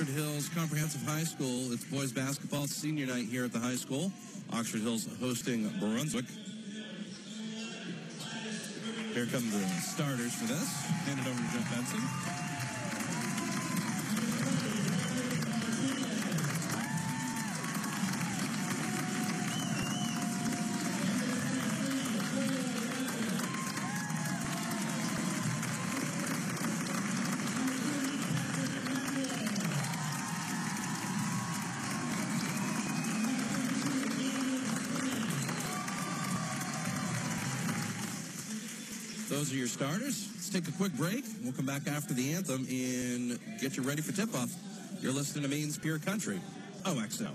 Oxford Hills Comprehensive High School. It's boys basketball senior night here at the high school. Oxford Hills hosting Brunswick. Here come the starters for this. Hand it over to Jeff Benson. Those are your starters. Let's take a quick break. We'll come back after the anthem and get you ready for tip-off. You're listening to Maine's Pure Country. Oh, OXO.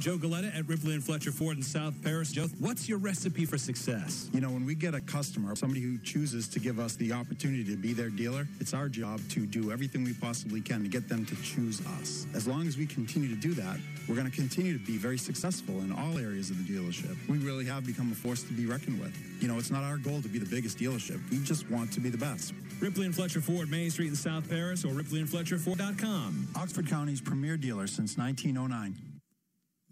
Joe Galetta at Ripley and Fletcher Ford in South Paris. Joe, what's your recipe for success? You know, when we get a customer, somebody who chooses to give us the opportunity to be their dealer, it's our job to do everything we possibly can to get them to choose us. As long as we continue to do that, we're going to continue to be very successful in all areas of the dealership. We really have become a force to be reckoned with. You know, it's not our goal to be the biggest dealership. We just want to be the best. Ripley and Fletcher Ford, Main Street in South Paris, or ripleyandfletcherford.com. Oxford County's premier dealer since 1909.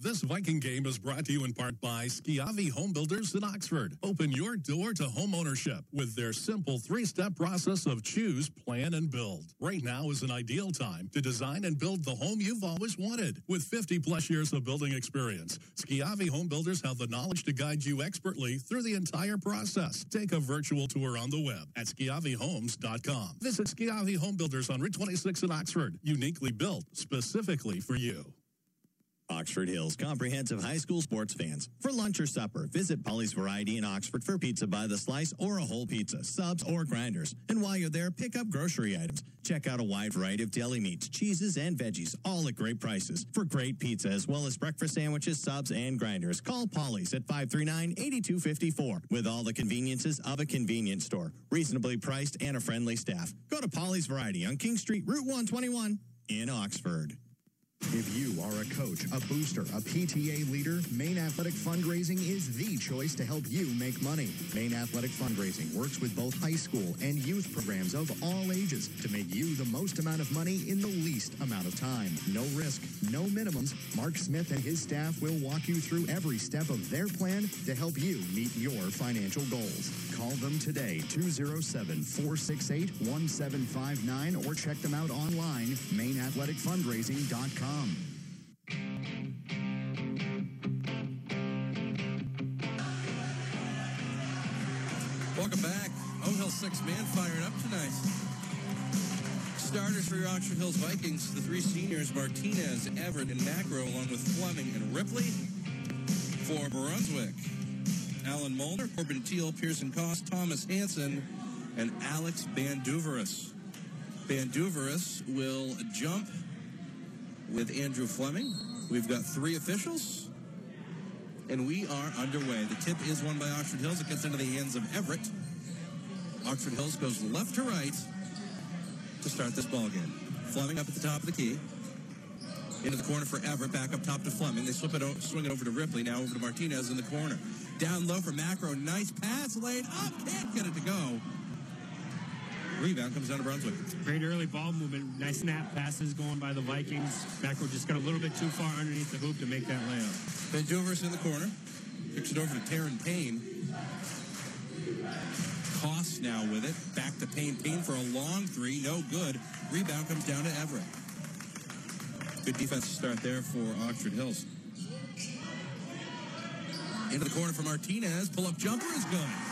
This Viking game is brought to you in part by Schiavi Home Builders in Oxford. Open your door to home ownership with their simple three step process of choose, plan, and build. Right now is an ideal time to design and build the home you've always wanted. With 50 plus years of building experience, Schiavi Home Builders have the knowledge to guide you expertly through the entire process. Take a virtual tour on the web at schiavihomes.com. Visit Schiavi Home Builders on Route 26 in Oxford, uniquely built specifically for you. Oxford Hills Comprehensive High School sports fans. For lunch or supper, visit Polly's Variety in Oxford for pizza by the slice or a whole pizza, subs or grinders. And while you're there, pick up grocery items. Check out a wide variety of deli meats, cheeses, and veggies, all at great prices. For great pizza as well as breakfast sandwiches, subs, and grinders, call Polly's at 539-8254 with all the conveniences of a convenience store. Reasonably priced and a friendly staff. Go to Polly's Variety on King Street, Route 121 in Oxford. If you are a coach, a booster, a PTA leader, Maine Athletic Fundraising is the choice to help you make money. Maine Athletic Fundraising works with both high school and youth programs of all ages to make you the most amount of money in the least amount of time. No risk, no minimums. Mark Smith and his staff will walk you through every step of their plan to help you meet your financial goals. Call them today, 207 468 1759, or check them out online, MaineAthleticFundraising.com. Welcome back. O Hill six man firing up tonight. Starters for your Hills Vikings, the three seniors, Martinez, Everett, and Macro, along with Fleming and Ripley. For Brunswick, Alan Mulder, Corbin Teal, Pearson Cost, Thomas Hanson, and Alex Banduveris. Banduveris will jump with Andrew Fleming. We've got three officials, and we are underway. The tip is won by Oxford Hills. It gets into the hands of Everett. Oxford Hills goes left to right to start this ball game. Fleming up at the top of the key. Into the corner for Everett, back up top to Fleming. They slip it, o- swing it over to Ripley, now over to Martinez in the corner. Down low for Macro, nice pass, laid up, can't get it to go. Rebound comes down to Brunswick. Great early ball movement. Nice snap passes going by the Vikings. Macro just got a little bit too far underneath the hoop to make that layup. Banduveris in the corner. Kicks it over to Taryn Payne. Cost now with it. Back to Payne. Payne for a long three. No good. Rebound comes down to Everett. Good defense to start there for Oxford Hills. Into the corner for Martinez. Pull up jumper is good.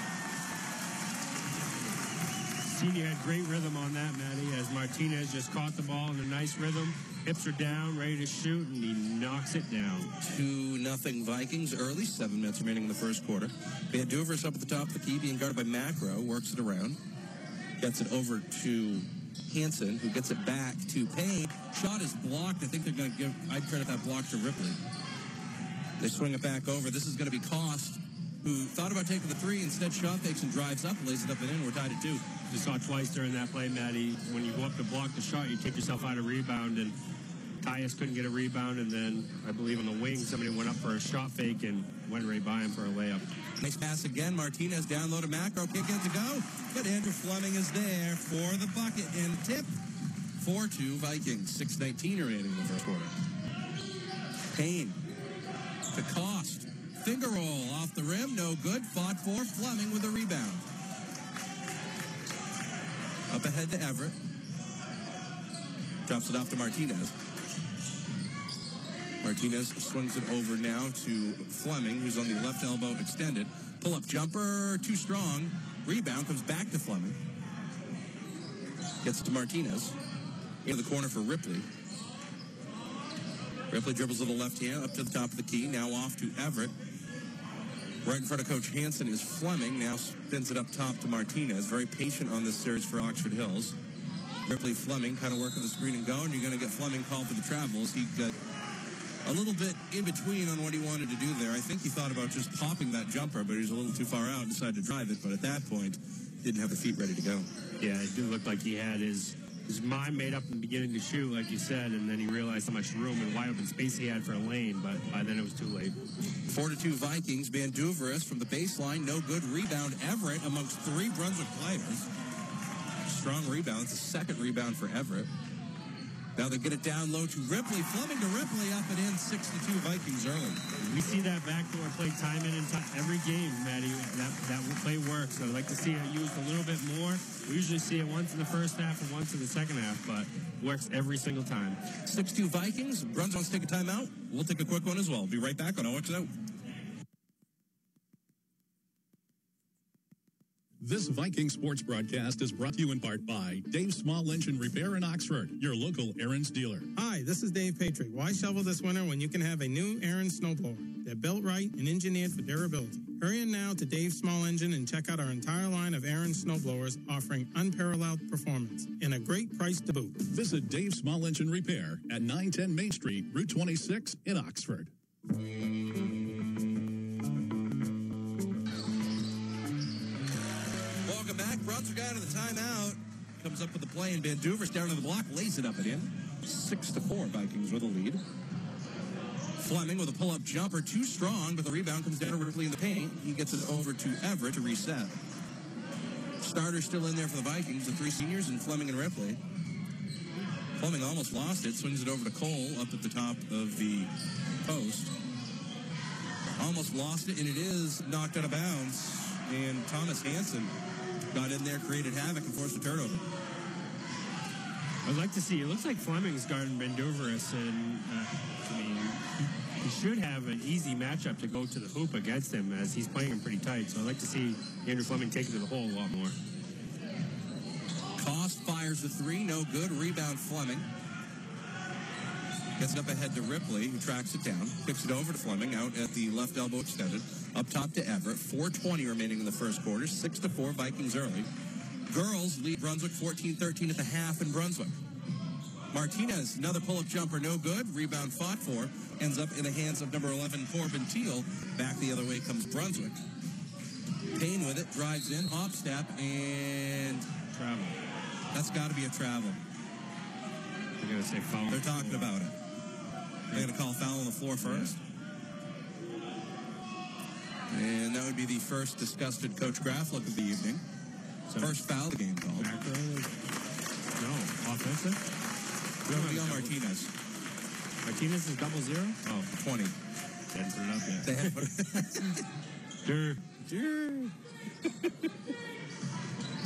Senior had great rhythm on that, Matty, as Martinez just caught the ball in a nice rhythm hips are down, ready to shoot, and he knocks it down. 2 nothing Vikings early, seven minutes remaining in the first quarter. Van Duver's up at the top of the key, being guarded by Macro, works it around, gets it over to Hanson, who gets it back to Payne. Shot is blocked. I think they're going to give, I'd credit that block to Ripley. They swing it back over. This is going to be Cost, who thought about taking the three, instead shot fakes and drives up, lays it up and in. We're tied at two. You saw twice during that play, Maddie. When you go up to block the shot, you take yourself out of rebound, and Tyus couldn't get a rebound, and then I believe on the wing, somebody went up for a shot fake and went right by him for a layup. Nice pass again. Martinez downloaded macro. Kick in to go. But Andrew Fleming is there for the bucket and tip. 4-2 Vikings. 6.19 remaining in the first quarter. Payne to Cost. Finger roll off the rim. No good. Fought for Fleming with a rebound. Up ahead to Everett. Drops it off to Martinez. Martinez swings it over now to Fleming, who's on the left elbow extended. Pull up jumper, too strong. Rebound comes back to Fleming. Gets it to Martinez. Into the corner for Ripley. Ripley dribbles to the left hand up to the top of the key. Now off to Everett. Right in front of Coach Hanson is Fleming. Now spins it up top to Martinez. Very patient on this series for Oxford Hills. Ripley Fleming kind of working the screen and go, and you're going to get Fleming called for the travels. He got a little bit in between on what he wanted to do there. I think he thought about just popping that jumper, but he was a little too far out and decided to drive it. But at that point, didn't have the feet ready to go. Yeah, it look like he had his his mind made up in the beginning to shoot, like you said, and then he realized how much room and wide open space he had for a lane, but by then it was too late. Four to two Vikings. Banduveris from the baseline, no good rebound. Everett amongst three Brunswick players. Strong rebound. It's second rebound for Everett. Now they get it down low to Ripley. Fleming to Ripley up and in. Six to two Vikings early. We see that backdoor play time in and time every game, Maddie. That that play works. I'd like to see it used a little bit more. We usually see it once in the first half and once in the second half, but works every single time. Six two Vikings. Bruns wants to take a timeout. We'll take a quick one as well. Be right back on OX Out. This Viking sports broadcast is brought to you in part by Dave Small Engine Repair in Oxford, your local Ariens dealer. Hi, this is Dave Patrick. Why shovel this winter when you can have a new Ariens snowblower? They're built right and engineered for durability. Hurry in now to Dave Small Engine and check out our entire line of Ariens snowblowers offering unparalleled performance and a great price to boot. Visit Dave Small Engine Repair at 910 Main Street, Route 26 in Oxford. Out of the timeout. Comes up with the play, and Banduveris down to the block, lays it up and in. Six to four, Vikings with a lead. Fleming with a pull-up jumper, too strong, but the rebound comes down to Ripley in the paint. He gets it over to Everett to reset. Starter still in there for the Vikings, the three seniors and Fleming and Ripley. Fleming almost lost it, swings it over to Cole up at the top of the post. Almost lost it, and it is knocked out of bounds. And Thomas Hanson got in there, created havoc, and forced a turnover. I'd like to see. It looks like Fleming's guarding Bendoveris, and uh, I mean, he should have an easy matchup to go to the hoop against him, as he's playing him pretty tight. So I'd like to see Andrew Fleming take it to the hole a lot more. Cost fires the three, no good. Rebound Fleming. Gets it up ahead to Ripley, who tracks it down. Kicks it over to Fleming, out at the left elbow extended. Up top to Everett. 4.20 remaining in the first quarter. 6 to 4, Vikings early. Girls lead Brunswick 14-13 at the half in Brunswick. Martinez, another pull-up jumper, no good. Rebound fought for. Ends up in the hands of number 11, Corbin Teal. Back the other way comes Brunswick. Payne with it, drives in, hop step, and travel. That's got to be a travel. They're going to say foul. They're talking about it. They're going to call foul on the floor first. And that would be the first disgusted Coach Graff look of the evening. So- first foul of the game called. No, offensive. That would be on Martinez. Martinez is double zero. Oh, 20. They hadn't put it up yet. They had put Sure.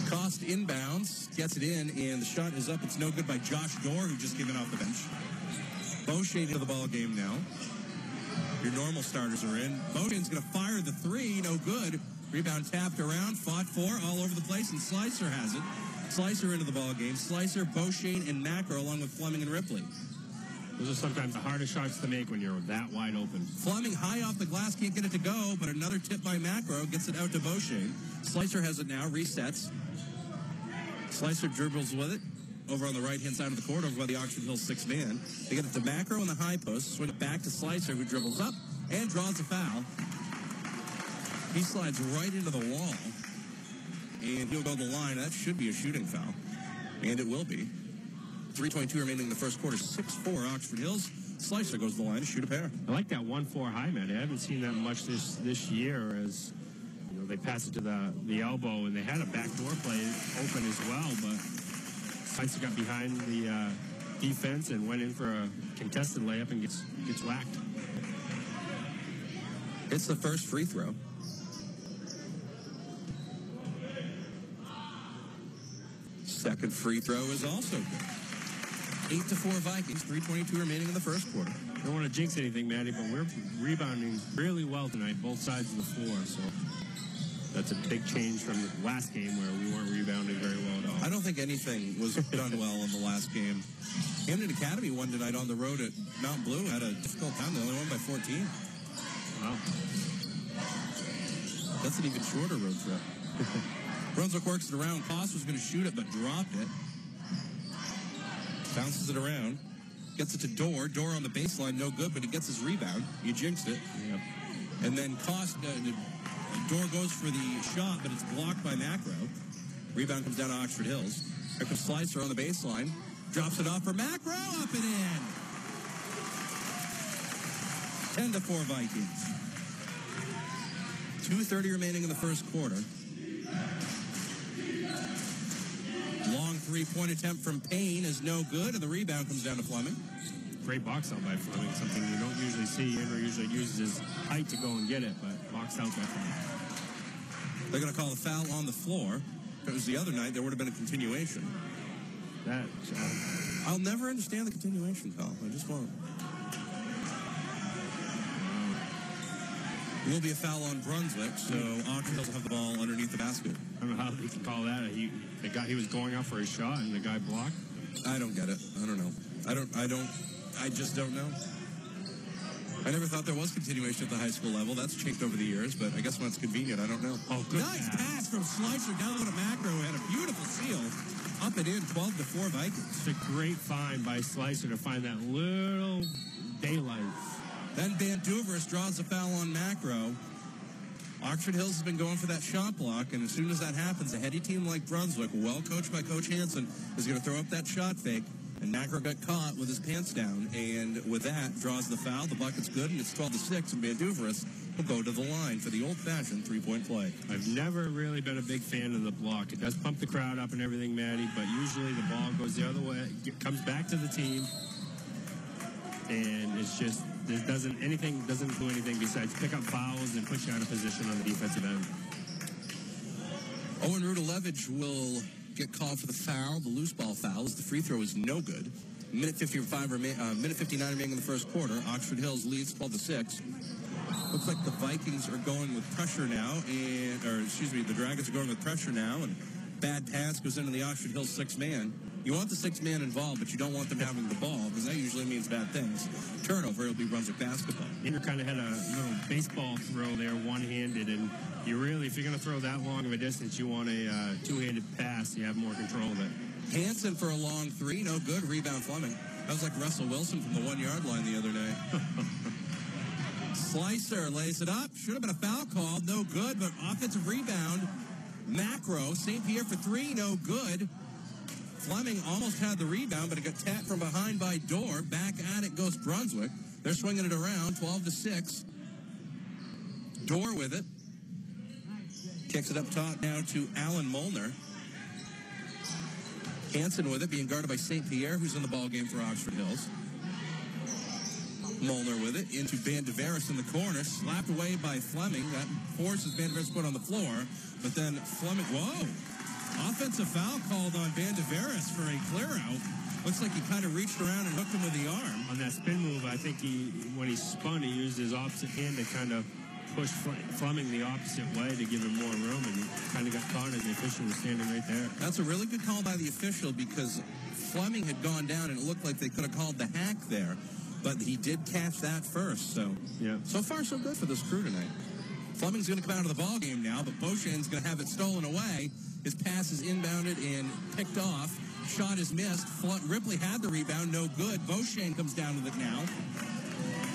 Cost inbounds, gets it in, and the shot is up. It's no good by Josh Dorr, who just came in off the bench. Beauchene into the ball game now. Your normal starters are in. Beauchene's going to fire the three, no good. Rebound tapped around, fought for, all over the place, and Slicer has it. Slicer into the ball game. Slicer, Beauchene, and Macro, along with Fleming and Ripley. Those are sometimes the hardest shots to make when you're that wide open. Fleming high off the glass, can't get it to go, but another tip by Macro gets it out to Beauchene. Slicer has it now, resets. Slicer dribbles with it over on the right hand side of the court, over by the Oxford Hills six man. They get it to Macro in the high post, swing it back to Slicer, who dribbles up and draws a foul. He slides right into the wall, and he'll go to the line. That should be a shooting foul, and it will be. 3.22 remaining in the first quarter. 6-4 Oxford Hills. Slicer goes to the line to shoot a pair. I like that one-four high man. I haven't seen that much this this year. As they pass it to the the elbow, and they had a backdoor play open as well, but Slicer got behind the uh, defense and went in for a contested layup and gets gets whacked. It's the first free throw. Second free throw is also good. Eight to four Vikings. 3:22 remaining in the first quarter. Don't want to jinx anything, Maddie, but we're rebounding really well tonight, both sides of the floor. So that's a big change from the last game where we weren't rebounding very well at all. I don't think anything was done well in the last game. Camden Academy won tonight on the road at Mount Blue. Had a difficult time. They only won by 14. Wow. That's an even shorter road trip. Brunswick works it around. Koss was going to shoot it, but dropped it. Bounces it around. Gets it to Dorr. Dorr on the baseline, no good, but he gets his rebound. You jinxed it. Yep. And then Koss, uh, Dorr goes for the shot, but it's blocked by Macro. Rebound comes down to Oxford Hills. Here comes Slicer on the baseline. Drops it off for Macro. Up and in. 10 to 4 Vikings. 2.30 remaining in the first quarter. Long three-point attempt from Payne is no good, and the rebound comes down to Fleming. Great box out by Fleming, something you don't usually see. Andrew usually uses his height to go and get it, but box out by Fleming. They're going to call a foul on the floor. If it was the other night, there would have been a continuation. That uh, I'll never understand the continuation call. I just won't. Will be a foul on Brunswick, so Oxford will have the ball underneath the basket. I don't know how they can call that. He the guy he was going out for his shot and the guy blocked. I don't get it. I don't know. I don't. I don't. I just don't know. I never thought there was continuation at the high school level. That's changed over the years, but I guess when it's convenient, I don't know. Oh, good nice pass, pass. from Slicer down to Macro. Had a beautiful seal. Up and in, 12 to 4 Vikings. It's a great find by Slicer to find that little daylight. Then Banduveris draws a foul on Macro. Oxford Hills has been going for that shot block, and as soon as that happens, a heady team like Brunswick, well coached by Coach Hanson, is going to throw up that shot fake. And Macro got caught with his pants down, and with that, draws the foul. The bucket's good, and it's 12 to 6, and Van will go to the line for the old-fashioned three-point play. I've never really been a big fan of the block. It does pump the crowd up and everything, Maddie, but usually the ball goes the other way, it comes back to the team, and it's just it doesn't anything doesn't do anything besides pick up fouls and put you out of position on the defensive end. Oh, Owen Rudalevich will get called for the foul, the loose ball foul, as the free throw is no good. Minute 55 remain, uh, minute 59 remaining in the first quarter. Oxford Hills leads 12 to 6. Looks like the Vikings are going with pressure now, and or excuse me, the Dragons are going with pressure now, and bad pass goes into the Oxford Hills six man. You want the six man involved, but you don't want them having the ball because that usually means bad things. Turnover, it'll be runs Brunswick basketball. Andrew kind of had a little baseball throw there, one-handed, and you really, if you're going to throw that long of a distance, you want a uh, two-handed pass. You have more control of it. Hanson for a long three, no good. Rebound Fleming. That was like Russell Wilson from the one yard line the other day. Slicer lays it up. Should have been a foul call. No good, but offensive rebound. Macro. St. Pierre for three. No good. Fleming almost had the rebound, but it got tapped from behind by Dorr. Back at it goes Brunswick. They're swinging it around, 12 to 6. Dorr with it. Kicks it up top now to Alan Molnar. Hanson with it, being guarded by St. Pierre, who's in the ball game for Oxford Hills. Molnar with it into Van de Veres in the corner, slapped away by Fleming. That forces Van de Veres put on the floor, but then Fleming, whoa! Offensive foul called on Van de Veres for a clear out. Looks like he kind of reached around and hooked him with the arm. On that spin move, I think he, when he spun, he used his opposite hand to kind of push Fleming the opposite way to give him more room, and he kind of got caught, and the official was standing right there. That's a really good call by the official because Fleming had gone down, and it looked like they could have called the hack there, but he did catch that first. So, Yeah. so far so good for this crew tonight. Fleming's going to come out of the ball game now, but Beauchamp's going to have it stolen away. His pass is inbounded and picked off. Shot is missed. Ripley had the rebound, no good. Beauchamp comes down with it now.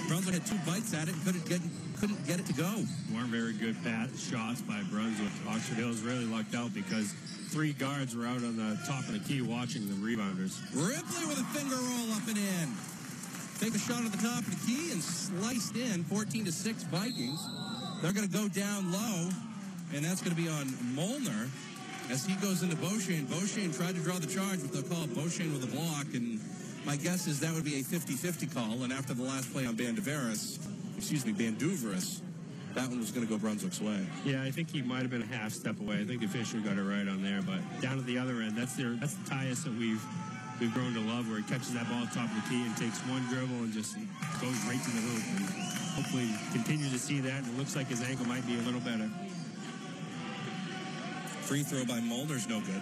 Brunswick had two bites at it and couldn't get couldn't get it to go. weren't very good pat shots by Brunswick. Oxford Hills really lucked out because three guards were out on the top of the key watching the rebounders. Ripley with a finger roll up and in. Take a shot at the top of the key and sliced in 14 to 6 Vikings. They're going to go down low, and that's going to be on Molnar as he goes into Beauchesne. Beauchesne tried to draw the charge, but they'll call it with a block, and my guess is that would be a 50-50 call, and after the last play on Bandeveris, excuse me, Banduveris, that one was going to go Brunswick's way. Yeah, I think he might have been a half step away. I think the official got it right on there, but down at the other end, that's their that's the Tyus that we've we've grown to love, where he catches that ball top of the key and takes one dribble and just goes right to the hoop. And hopefully continue to see that. And it looks like his ankle might be a little better. Free throw by Molnar's no good.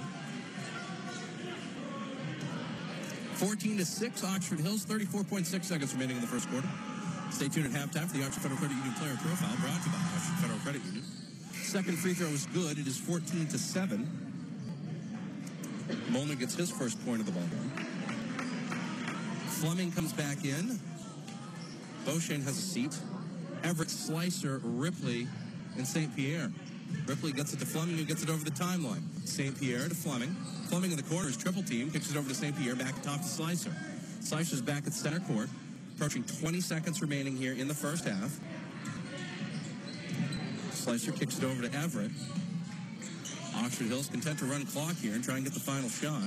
14 to 6, Oxford Hills, 34.6 seconds remaining in the first quarter. Stay tuned at halftime for the Oxford Federal Credit Union player profile brought to you by Oxford Federal Credit Union. Second free throw is good. It is 14 to 7. Molnar gets his first point of the ball. Fleming comes back in. Beauchesne has a seat. Everett, Slicer, Ripley, and St. Pierre. Ripley gets it to Fleming, who gets it over the timeline. St. Pierre to Fleming. Fleming in the corner is triple team, kicks it over to St. Pierre, back top to Slicer. Slicer's back at center court, approaching 20 seconds remaining here in the first half. Slicer kicks it over to Everett. Oxford Hills content to run clock here and try and get the final shot.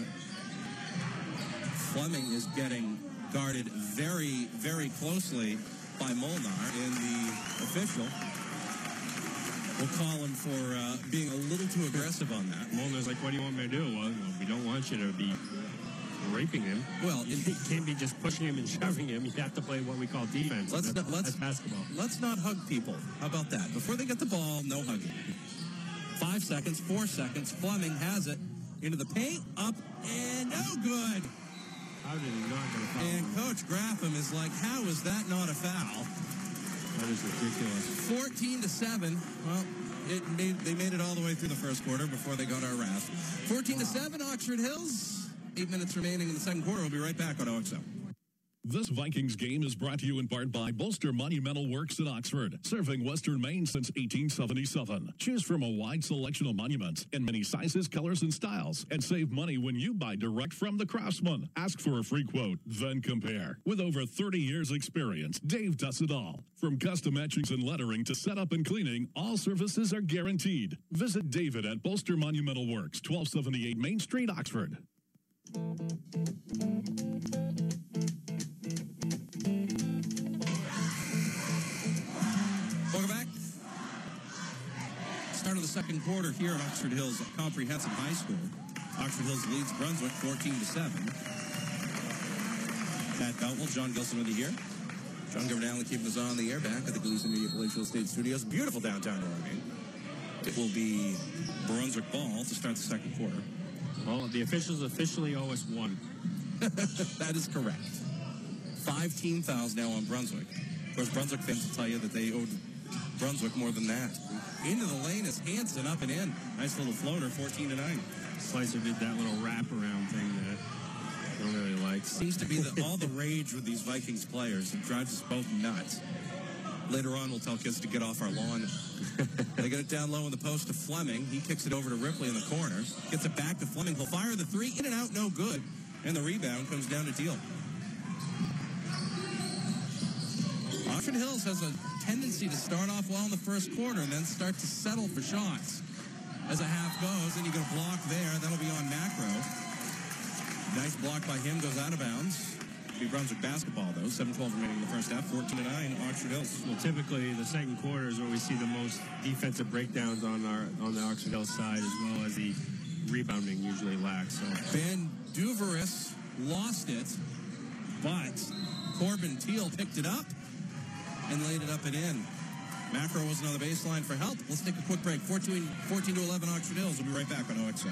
Fleming is getting guarded very, very closely by Molnar, and the official will call him for uh, being a little too aggressive on that. Molnar's like, what do you want me to do? Well, we don't want you to be raping him. Well, you can't be just pushing him and shoving him. You have to play what we call defense. Let's not, let's basketball. Let's not hug people. How about that? Before they get the ball, no hugging. Five seconds, four seconds. Fleming has it into the paint, up and no good. How did he not get a foul? And Coach Graffam is like, how is that not a foul? That is ridiculous. 14 to 7. Well, it made, they made it all the way through the first quarter before they got our wrath. 14 to 7, Oxford Hills. Eight minutes remaining in the second quarter. We'll be right back on OXO. This Vikings game is brought to you in part by Bolster Monumental Works in Oxford, serving Western Maine since 1877. Choose from a wide selection of monuments in many sizes, colors, and styles, and save money when you buy direct from the craftsman. Ask for a free quote, then compare. With over 30 years' experience, Dave does it all. From custom etchings and lettering to setup and cleaning, all services are guaranteed. Visit David at Bolster Monumental Works, 1278 Main Street, Oxford. Start of the second quarter here at Oxford Hills Comprehensive High School. Oxford Hills leads Brunswick 14 to 7. Pat Beltwell, John Gilson with you here. John Governor Allen keeping us on the air back at the Gleason Media Palatial State Studios. Beautiful downtown Oregon. It will be Brunswick ball to start the second quarter. Well, the officials officially owe us one. that is correct. Five team fouls now on Brunswick. Of course, Brunswick fans will tell you that they owed Brunswick more than that. Into the lane is Hanson up and in. Nice little floater, 14 to 9. Slicer did that little wraparound thing that I don't really like. Seems to be the, all the rage with these Vikings players. It drives us both nuts. Later on, we'll tell kids to get off our lawn. they get it down low in the post to Fleming. He kicks it over to Ripley in the corner. Gets it back to Fleming. He'll fire the three. In and out, no good. And the rebound comes down to Deal. Oxford Hills has a tendency to start off well in the first quarter and then start to settle for shots. As a half goes, and you get a block there. That'll be on Macro. Nice block by him, goes out of bounds. Be Brunswick basketball, though. 7-12 remaining in the first half. 14 to 9, Oxford Hills. Well, typically the second quarter is where we see the most defensive breakdowns on our on the Oxford Hills side, as well as the rebounding usually lacks. So Van Duveris lost it, but Corbin Teal picked it up and laid it up and in. Macro wasn't on the baseline for help. Let's take a quick break. 14, 14 to 11 Oxford Hills. We'll be right back on OXO.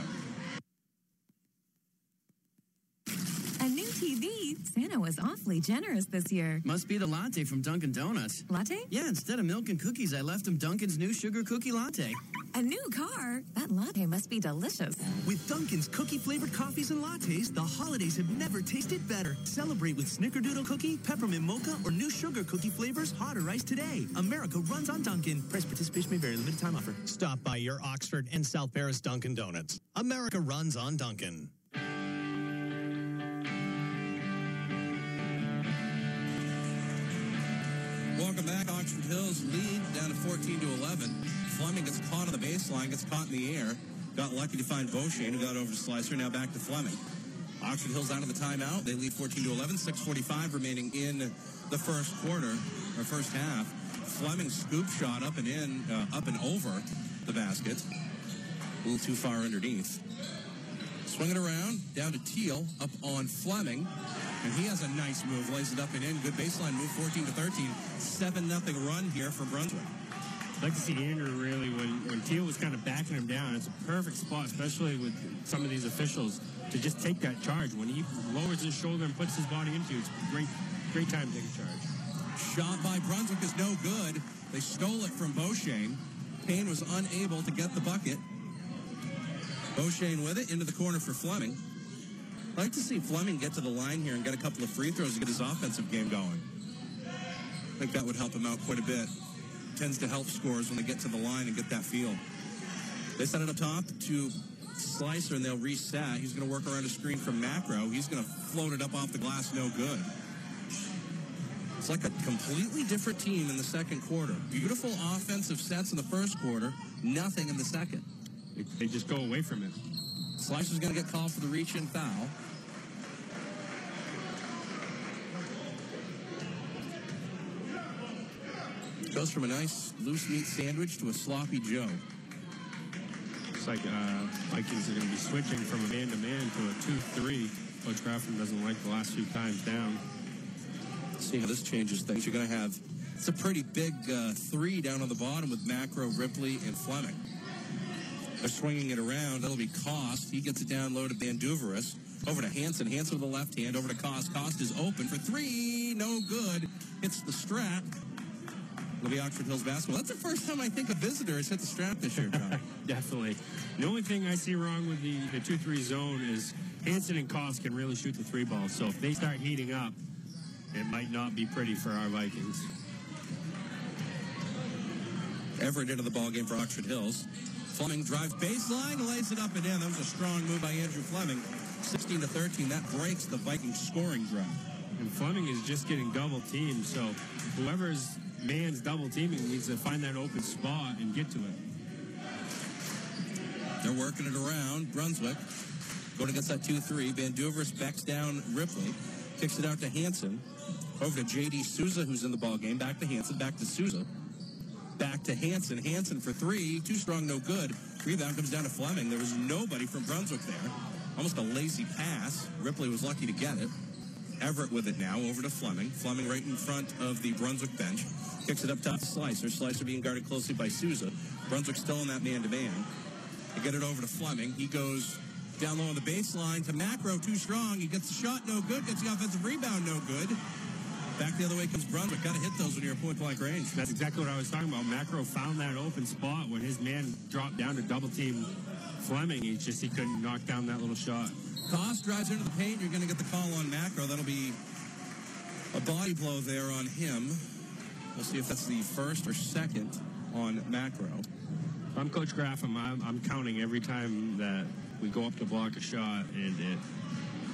Was awfully generous this year. Must be the latte from Dunkin' Donuts. Latte? Yeah, instead of milk and cookies, I left him Dunkin's new sugar cookie latte. A new car? That latte must be delicious. With Dunkin's cookie flavored coffees and lattes, the holidays have never tasted better. Celebrate with Snickerdoodle cookie, peppermint mocha, or new sugar cookie flavors, hot or iced today. America runs on Dunkin'. Price participation may vary. Limited time offer. Stop by your Oxford and South Paris Dunkin' Donuts. America runs on Dunkin'. Oxford Hills lead down to 14 to 11. Fleming gets caught on the baseline, gets caught in the air. Got lucky to find Beauchene, who got over to Slicer. Now back to Fleming. Oxford Hills out of the timeout. They lead 14 to 11. 6:45 remaining in the first quarter or first half. Fleming scoop shot up and in, uh, up and over the basket. A little too far underneath. Swing it around, down to Teal, up on Fleming. And he has a nice move, lays it up and in. Good baseline move, 14 to 13. 7 nothing run here for Brunswick. I'd like to see Andrew really, when, when Teal was kind of backing him down, it's a perfect spot, especially with some of these officials, to just take that charge. When he lowers his shoulder and puts his body into it, it's a great, great time to take a charge. Shot by Brunswick is no good. They stole it from Beauchene. Payne was unable to get the bucket. Beauchene with it into the corner for Fleming. I'd like to see Fleming get to the line here and get a couple of free throws to get his offensive game going. I think that would help him out quite a bit. Tends to help scores when they get to the line and get that feel. They set it up top to Slicer and they'll reset. He's going to work around a screen from Macro. He's going to float it up off the glass, no good. It's like a completely different team in the second quarter. Beautiful offensive sets in the first quarter, nothing in the second. They, just go away from it. Slicer's going to get called for the reach and foul. Goes from a nice loose meat sandwich to a sloppy Joe. Looks like uh, Vikings are going to be switching from a man-to-man to a 2-3. Coach Graffam doesn't like the last few times down. See how this changes things. You're going to have, it's a pretty big uh, three down on the bottom with Macro, Ripley, and Fleming. They're swinging it around. That'll be Cost. He gets it down low to Banduveris. Over to Hanson. Hanson with the left hand. Over to Cost. Cost is open for three. No good. Hits the strap. It'll be Oxford Hills basketball. That's the first time I think a visitor has hit the strap this year, John. Definitely. The only thing I see wrong with the, the 2-3 zone is Hanson and Cost can really shoot the three ball. So if they start heating up, it might not be pretty for our Vikings. Everett into the ball game for Oxford Hills. Fleming drives baseline, lays it up and in. That was a strong move by Andrew Fleming. 16 to 13. That breaks the Vikings scoring drought. And Fleming is just getting double teamed, so whoever's man's double teaming needs to find that open spot and get to it. They're working it around. Brunswick going against that 2-3. Banduveris backs down Ripley. Kicks it out to Hanson. Over to J.D. Souza, who's in the ball game. Back to Hanson. Back to Souza. Back to Hanson. Hanson for three. Too strong, no good. Rebound comes down to Fleming. There was nobody from Brunswick there. Almost a lazy pass. Ripley was lucky to get it. Everett with it now over to Fleming. Fleming right in front of the Brunswick bench. Kicks it up top to Slicer. Slicer being guarded closely by Souza. Brunswick still in that man-to-man. They get it over to Fleming. He goes down low on the baseline to Macro, too strong. He gets the shot, no good. Gets the offensive rebound, no good. Back the other way comes Brunswick. Got to hit those when you're at point blank range. That's exactly what I was talking about. Macro found that open spot when his man dropped down to double team Fleming. He just he couldn't knock down that little shot. Cost drives into the paint. You're going to get the call on Macro. That'll be a body blow there on him. We'll see if that's the first or second on Macro. I'm Coach Graffam, I'm, I'm counting every time that we go up to block a shot and it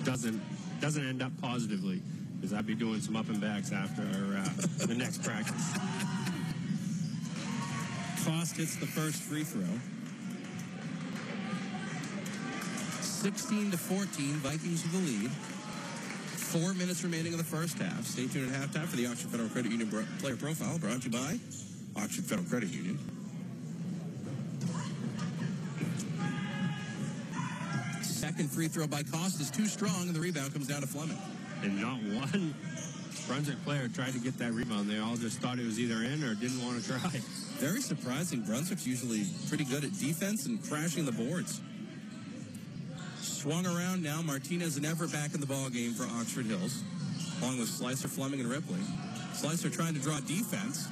doesn't doesn't end up positively because I'd be doing some up and backs after uh, the next practice. Cost hits the first free throw. 16 to 14, Vikings with the lead. Four minutes remaining in the first half. Stay tuned at halftime for the Oxford Federal Credit Union player profile brought to you by Oxford Federal Credit Union. Second free throw by Cost is too strong, and the rebound comes down to Fleming. And not one Brunswick player tried to get that rebound. They all just thought it was either in or didn't want to try. Very surprising. Brunswick's usually pretty good at defense and crashing the boards. Swung around now. Martinez and Everett back in the ball game for Oxford Hills. along with Slicer, Fleming, and Ripley. Slicer trying to draw defense.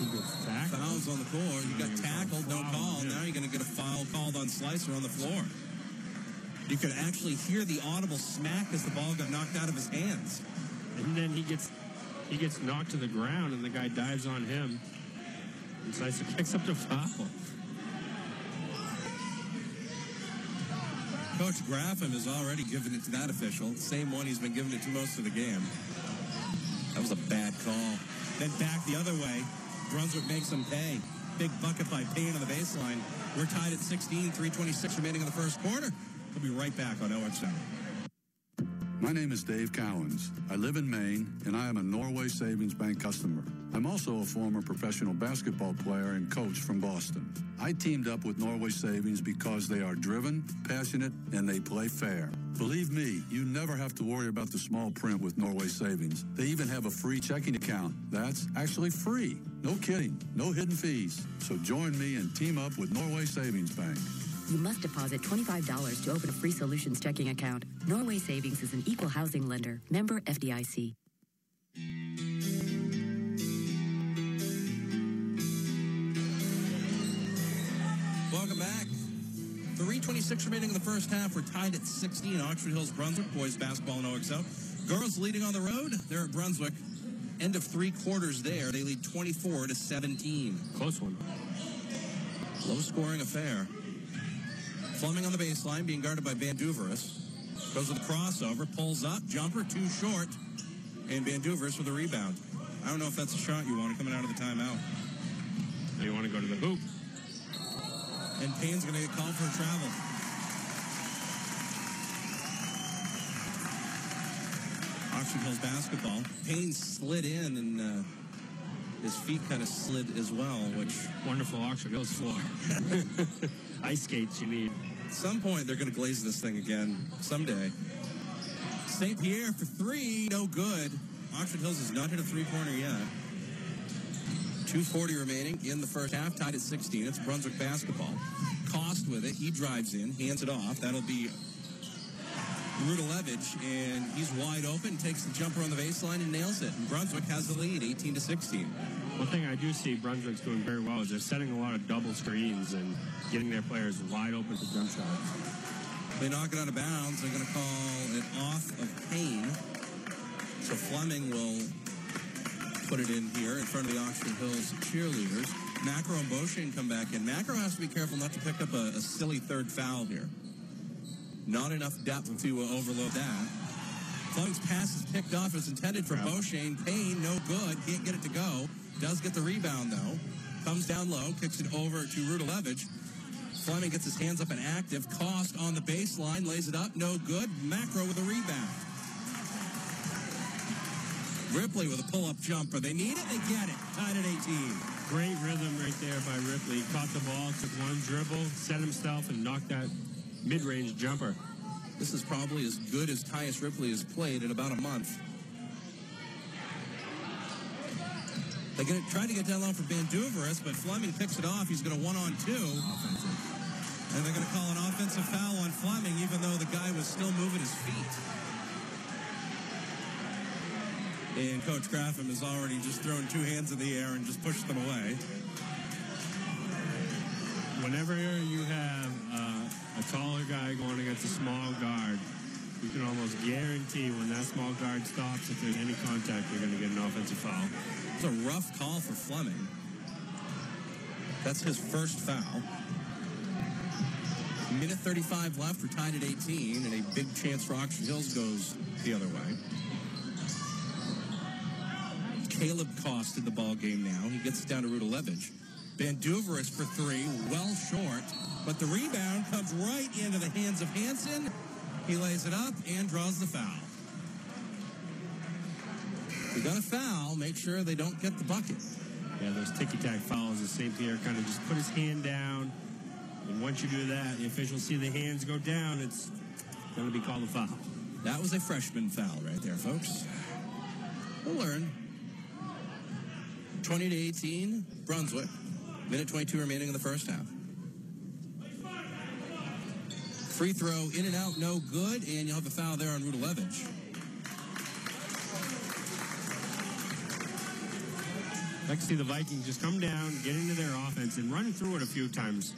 He gets tackled. Fouls on the floor. You got tackled, no call. Now you're going to get a foul called on Slicer on the floor. You could actually hear the audible smack as the ball got knocked out of his hands. And then he gets he gets knocked to the ground, and the guy dives on him. And Slicer picks up the foul. Coach Graffam has already given it to that official, same one he's been giving it to most of the game. That was a bad call. Then back the other way. Brunswick makes them pay. Big bucket by Payne on the baseline. We're tied at 16, 326 remaining in the first quarter. We'll be right back on OXO. My name is Dave Cowens. I live in Maine, and I am a Norway Savings Bank customer. I'm also a former professional basketball player and coach from Boston. I teamed up with Norway Savings because they are driven, passionate, and they play fair. Believe me, you never have to worry about the small print with Norway Savings. They even have a free checking account that's actually free. No kidding, no hidden fees. So join me and team up with Norway Savings Bank. You must deposit $25 to open a free solutions checking account. Norway Savings is an equal housing lender. Member FDIC. Welcome back. 326 remaining in the first half. We're tied at 16. Oxford Hills, Brunswick. Boys basketball in OXO. Girls leading on the road. They're at Brunswick. End of three quarters there. They lead 24 to 17. Close one. Low scoring affair. Fleming on the baseline, being guarded by Banduveris. Goes with the crossover, pulls up, jumper too short, and Banduveris with a rebound. I don't know if that's a shot you want coming out of the timeout. You want to go to the hoop. And Payne's going to get called for a travel. Oxford Hills basketball. Payne slid in and uh, his feet kind of slid as well, which Wonderful Oxford Hills floor. Ice skates you need. At some point, they're going to glaze this thing again someday. St. Pierre for three, no good. Oxford Hills has not hit a three-pointer yet. 240 remaining in the first half, tied at 16. It's Brunswick basketball. Cost with it. He drives in, hands it off. That'll be Rudalevich, and he's wide open, takes the jumper on the baseline and nails it. And Brunswick has the lead, 18 to 16. One thing I do see Brunswick's doing very well is they're setting a lot of double screens and getting their players wide open for jump shots. They knock it out of bounds. They're going to call it off of Payne. So Fleming will put it in here in front of the Oxford Hills cheerleaders. Macro and Beauchene come back in. Macro has to be careful not to pick up a, a silly third foul here. Not enough depth to overload that. Fleming's pass is picked off as intended for Beauchene. Payne, no good. Can't get it to go. Does get the rebound, though. Comes down low, kicks it over to Rudalevich. Fleming gets his hands up and active. Cost on the baseline, lays it up, no good. Macro with a rebound. Ripley with a pull-up jumper. They need it, they get it. Tied at 18. Great rhythm right there by Ripley. Caught the ball, took one dribble, set himself, and knocked that mid-range jumper. This is probably as good as Tyus Ripley has played in about a month. They're going to try to get down low for Banduveris, but Fleming picks it off. He's going to one on two. And they're going to call an offensive foul on Fleming, even though the guy was still moving his feet. And Coach Graffam has already just thrown two hands in the air and just pushed them away. Whenever you have uh, a taller guy going against a small guard, you can almost guarantee when that small guard stops, if there's any contact, you're going to get an offensive foul. It's a rough call for Fleming. That's his first foul. Minute 35 left. We're tied at 18, and a big chance for Oxford Hills goes the other way. Caleb costed the ball game now. He gets it down to Rudalevich. Banduveris for three, well short, but the rebound comes right into the hands of Hanson. He lays it up and draws the foul. If you got a foul, make sure they don't get the bucket. Yeah, those ticky-tack fouls, as St. Pierre kind of just put his hand down. And once you do that, the officials see the hands go down, it's going to be called a foul. That was a freshman foul right there, folks. We'll learn. 20 to 18, Brunswick. Minute 22 remaining in the first half. Free throw in and out, no good, and you'll have a foul there on Rudalevich. Like to see the Vikings just come down, get into their offense, and run through it a few times.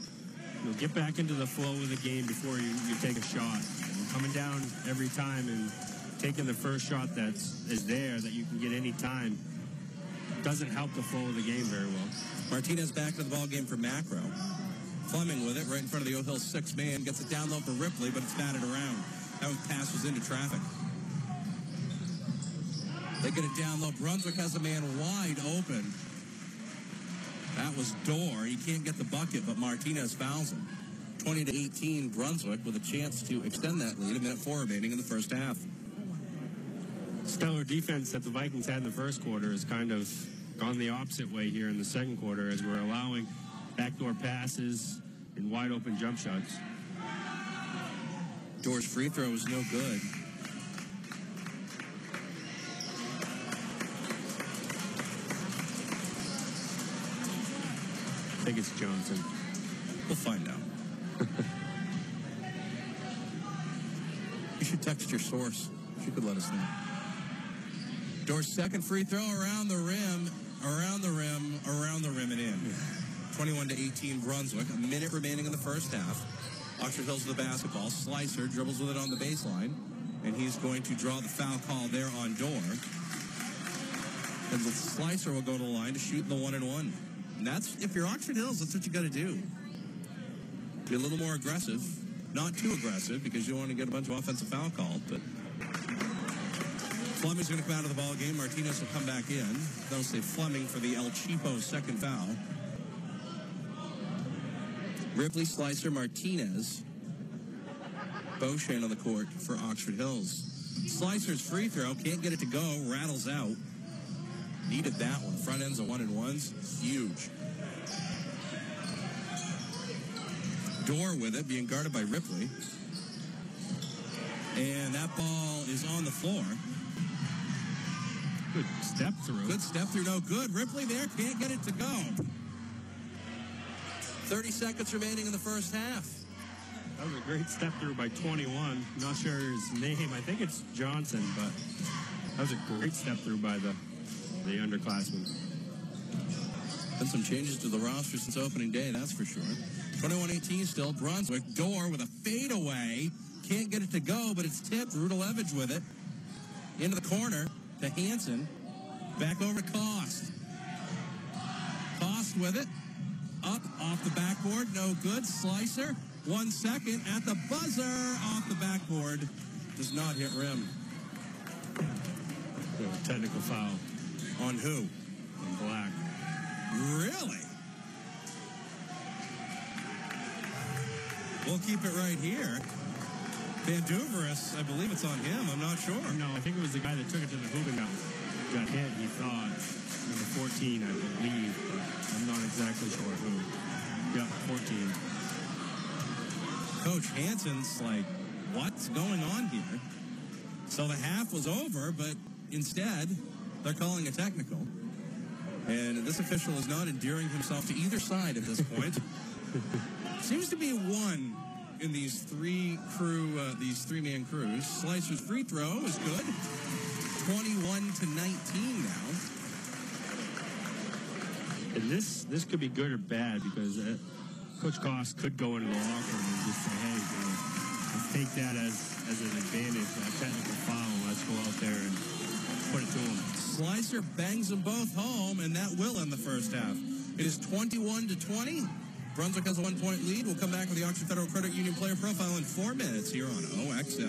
You know, get back into the flow of the game before you, you take a shot. Coming down every time and taking the first shot that's there that you can get any time doesn't help the flow of the game very well. Martinez back to the ball game for Macro. Fleming with it right in front of the O'Hill six man gets it down low for Ripley, but it's batted around. That pass was into traffic. They get it down low. Brunswick has a man wide open. That was Dorr. He can't get the bucket, but Martinez fouls him. 20 to 18, Brunswick with a chance to extend that lead. A minute four remaining in the first half. Stellar defense that the Vikings had in the first quarter has kind of gone the opposite way here in the second quarter as we're allowing backdoor passes and wide open jump shots. Dorr's free throw is no good. Think it's Johnson. We'll find out. you should text your source. She could let us know. Dorr's second free throw around the rim, around the rim, around the rim and in. 21 to 18 Brunswick. A minute remaining in the first half. Oxford Hills with the basketball. Slicer dribbles with it on the baseline. And he's going to draw the foul call there on Dorr. And the Slicer will go to the line to shoot the one and one. And that's, if you're Oxford Hills, that's what you got to do. Be a little more aggressive. Not too aggressive because you don't want to get a bunch of offensive foul called, but Fleming's going to come out of the ball game. Martinez will come back in. They'll say Fleming for the El Chipo second foul. Ripley, Slicer, Martinez. Beauchene on the court for Oxford Hills. Slicer's free throw, can't get it to go, rattles out. Needed that one. Front ends of one and ones, huge. Dorr with it, being guarded by Ripley. And that ball is on the floor. Good step through. Good step through, no good. Ripley there, can't get it to go. 30 seconds remaining in the first half. That was a great step through by 21. Not sure his name. I think it's Johnson, but that was a great step through by the the underclassmen. Been some changes to the roster since opening day, that's for sure. 21-18 still. Brunswick. Dorr with a fadeaway. Can't get it to go, but it's tipped. Rudalevich with it. Into the corner to Hanson. Back over to Cost. Cost with it. Up off the backboard. No good. Slicer. One second at the buzzer off the backboard. Does not hit rim. Technical foul. On who? On Black. Really? We'll keep it right here. Banduveris, I believe it's on him. I'm not sure. No, I think it was the guy that took it to the hoop and got, got hit. He thought number 14, I believe, but I'm not exactly sure who. Yeah, 14. Coach Hanson's like, what's going on here? So the half was over, but instead, they're calling a technical. And this official is not endearing himself to either side at this point. Seems to be one in these three crew, uh, these three man crews. Slicer's free throw is good. 21 to 19 now. And this this could be good or bad because uh, Coach Goss could go into the locker room and just say, hey, you know, take that as, as an advantage, a technical foul. Let's go out there and put it to him. Slicer bangs them both home, and that will end the first half. It is 21 to 20. Brunswick has a one point lead. We'll come back with the Oxford Federal Credit Union player profile in four minutes here on OXO.